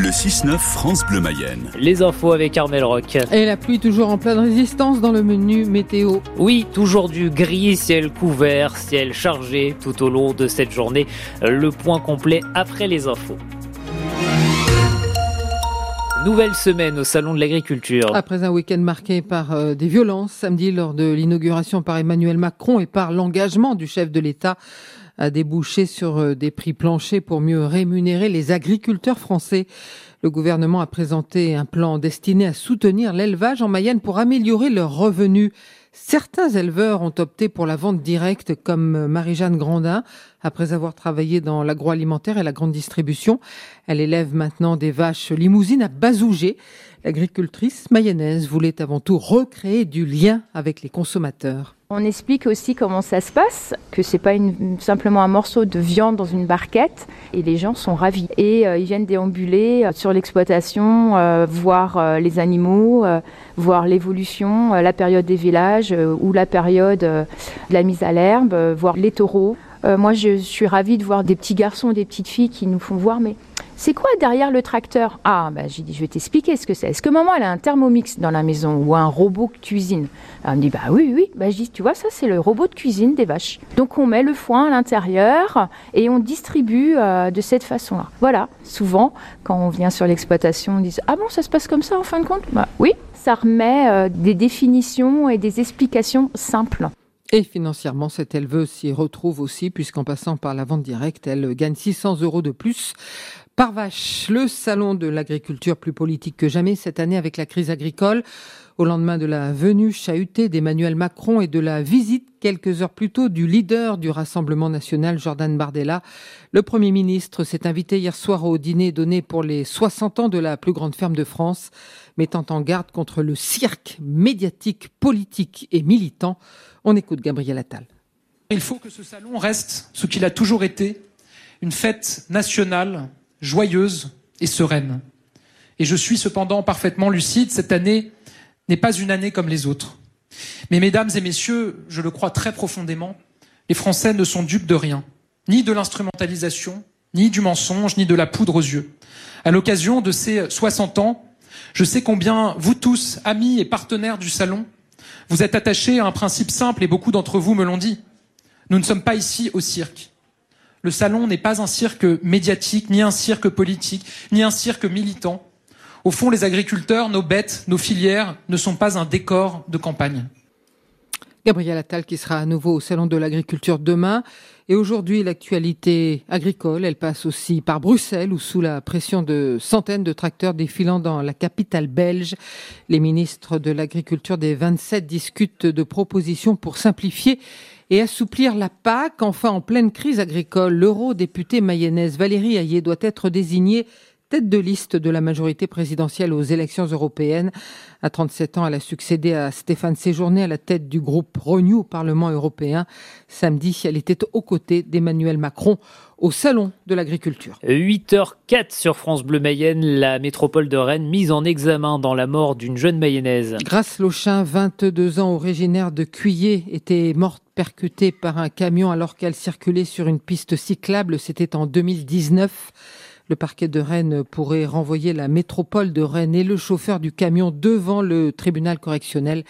Le 6-9 France Bleu Mayenne. Les infos avec Armel Rock. Et la pluie toujours en pleine résistance dans le menu météo. Oui, toujours du gris, ciel couvert, ciel chargé tout au long de cette journée. Le point complet après les infos. Nouvelle semaine au Salon de l'Agriculture. Après un week-end marqué par euh, des violences samedi lors de l'inauguration par Emmanuel Macron et par l'engagement du chef de l'État à déboucher sur euh, des prix planchers pour mieux rémunérer les agriculteurs français. Le gouvernement a présenté un plan destiné à soutenir l'élevage en Mayenne pour améliorer leurs revenus. Certains éleveurs ont opté pour la vente directe comme Marie-Jeanne Grandin. Après avoir travaillé dans l'agroalimentaire et la grande distribution, elle élève maintenant des vaches limousines à Bazouger. L'agricultrice mayonnaise voulait avant tout recréer du lien avec les consommateurs. On explique aussi comment ça se passe, que c'est pas une, simplement un morceau de viande dans une barquette et les gens sont ravis. Et euh, ils viennent déambuler euh, sur l'exploitation, euh, voir les animaux, voir l'évolution, la période des villages ou la période de la mise à l'herbe, voir les taureaux. Moi, je suis ravie de voir des petits garçons, des petites filles qui nous font voir, mais c'est quoi derrière le tracteur? Ah, bah, j'ai dit, je vais t'expliquer ce que c'est. Est-ce que maman, elle a un thermomix dans la maison ou un robot de cuisine? Elle me dit, bah oui, oui. Bah, je dis, tu vois, ça, c'est le robot de cuisine des vaches. Donc, on met le foin à l'intérieur et on distribue euh, de cette façon-là. Voilà. Souvent, quand on vient sur l'exploitation, on dit, ah bon, ça se passe comme ça en fin de compte? Bah oui, ça remet euh, des définitions et des explications simples. Et financièrement, cette éleveuse s'y retrouve aussi, puisqu'en passant par la vente directe, elle gagne 600 euros de plus par vache. Le salon de l'agriculture plus politique que jamais cette année avec la crise agricole. Au lendemain de la venue chahutée d'Emmanuel Macron et de la visite quelques heures plus tôt du leader du Rassemblement national, Jordan Bardella, le Premier ministre s'est invité hier soir au dîner donné pour les 60 ans de la plus grande ferme de France, mettant en garde contre le cirque médiatique, politique et militant. On écoute Gabriel Attal. Il faut que ce salon reste ce qu'il a toujours été, une fête nationale joyeuse et sereine. Et je suis cependant parfaitement lucide, cette année n'est pas une année comme les autres. Mais mesdames et messieurs, je le crois très profondément, les Français ne sont dupes de rien, ni de l'instrumentalisation, ni du mensonge, ni de la poudre aux yeux. À l'occasion de ces 60 ans, je sais combien vous tous, amis et partenaires du salon, vous êtes attachés à un principe simple et beaucoup d'entre vous me l'ont dit. Nous ne sommes pas ici au cirque. Le salon n'est pas un cirque médiatique, ni un cirque politique, ni un cirque militant. Au fond, les agriculteurs, nos bêtes, nos filières ne sont pas un décor de campagne. Gabriel Attal qui sera à nouveau au Salon de l'agriculture demain. Et aujourd'hui, l'actualité agricole, elle passe aussi par Bruxelles où sous la pression de centaines de tracteurs défilant dans la capitale belge, les ministres de l'agriculture des 27 discutent de propositions pour simplifier et assouplir la PAC. Enfin, en pleine crise agricole, l'eurodéputée mayonnaise Valérie Ayé doit être désignée tête de liste de la majorité présidentielle aux élections européennes. À 37 ans, elle a succédé à Stéphane Séjourné à la tête du groupe Renew au Parlement européen. Samedi, elle était aux côtés d'Emmanuel Macron au Salon de l'agriculture. 8h04 sur France Bleu Mayenne, la métropole de Rennes mise en examen dans la mort d'une jeune mayonnaise. Grace Lochin, 22 ans, originaire de Cuillé, était morte percutée par un camion alors qu'elle circulait sur une piste cyclable. C'était en 2019. Le parquet de Rennes pourrait renvoyer la métropole de Rennes et le chauffeur du camion devant le tribunal correctionnel.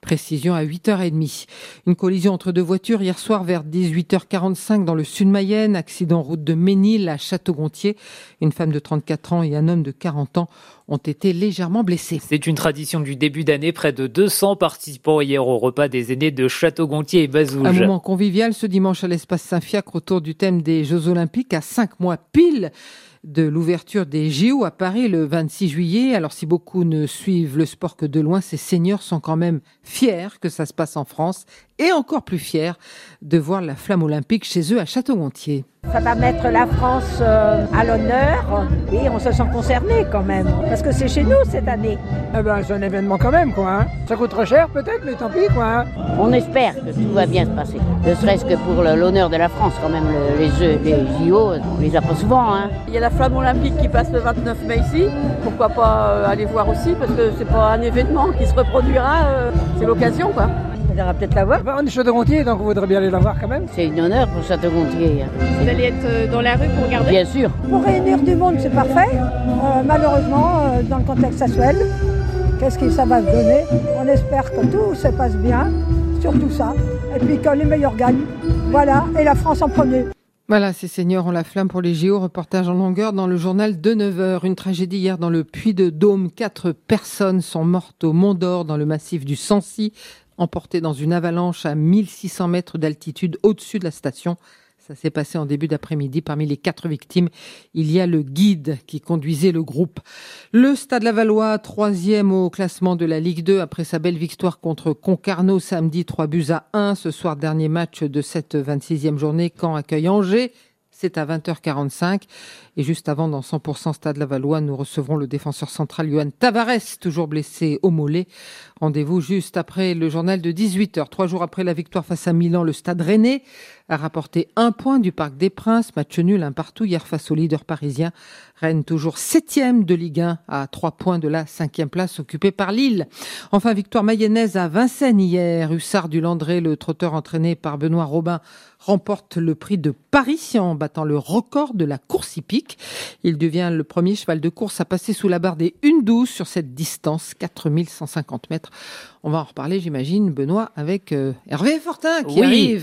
Précision à 8h30. Une collision entre deux voitures hier soir vers 18h45 dans le sud Mayenne. Accident route de Ménil à Château-Gontier. Une femme de 34 ans et un homme de 40 ans ont été légèrement blessés. C'est une tradition du début d'année. Près de 200 participants hier au repas des aînés de Château-Gontier et Bazouge. Un moment convivial ce dimanche à l'espace Saint-Fiacre autour du thème des Jeux Olympiques à cinq mois pile de l'ouverture des JO à Paris le 26 juillet. Alors si beaucoup ne suivent le sport que de loin, ces seniors sont quand même fiers que ça se passe en France et encore plus fiers de voir la flamme olympique chez eux à Château-Gontier. Ça va mettre la France euh, à l'honneur. Oui, on se sent concerné quand même, parce que c'est chez nous cette année. Eh ben, c'est un événement quand même, quoi. Hein. Ça coûte très cher peut-être, mais tant pis, quoi. Hein. On espère que tout va bien se passer. Ne serait-ce que pour l'honneur de la France, quand même, les Jeux, les JO, on les a pas souvent. Hein. Il y a la flamme olympique qui passe le 29 mai ici. Pourquoi pas euh, aller voir aussi, parce que c'est pas un événement qui se reproduira, euh, c'est l'occasion, quoi. On ira peut-être la voir. Bah, on est Château-Gontier, donc on voudrait bien aller la voir quand même. C'est une honneur pour Château-Gontier. hein. Vous allez être euh, dans la rue pour regarder? Bien sûr. Pour réunir du monde, c'est parfait. Euh, malheureusement, euh, dans le contexte actuel, qu'est-ce que ça va donner? On espère que tout se passe bien, surtout ça. Et puis que les meilleurs gagnent. Voilà, et la France en premier. Voilà, ces seigneurs ont la flamme pour les JO. Reportage en longueur dans le journal de 9h. Une tragédie hier dans le Puy de Dôme. Quatre personnes sont mortes au Mont d'Or dans le massif du Sancy, emportées dans une avalanche à 1600 mètres d'altitude au-dessus de la station. Ça s'est passé en début d'après-midi. Parmi les quatre victimes, il y a le guide qui conduisait le groupe. Le Stade Lavallois, troisième au classement de la Ligue 2 après sa belle victoire contre Concarneau samedi, 3 buts à 1. Ce soir, dernier match de cette 26e journée. Caen accueille Angers. C'est à 20h45. Et juste avant, dans 100% Stade Lavallois, nous recevrons le défenseur central Johan Tavares, toujours blessé au mollet. Rendez-vous juste après le journal de 18h. Trois jours après la victoire face à Milan, le Stade Rennais a rapporté un point du Parc des Princes. Match nul, un partout hier face au leader parisien. Rennes toujours septième de Ligue 1 à trois points de la cinquième place occupée par Lille. Enfin, victoire mayonnaise à Vincennes hier. Hussard du Landré, le trotteur entraîné par Benoît Robin, remporte le prix de Paris en battant le record de la course hippique. Il devient le premier cheval de course à passer sous la barre des 1-12 sur cette distance, 4150 mètres. On va en reparler, j'imagine, Benoît, avec euh, Hervé Fortin qui Oui. arrive.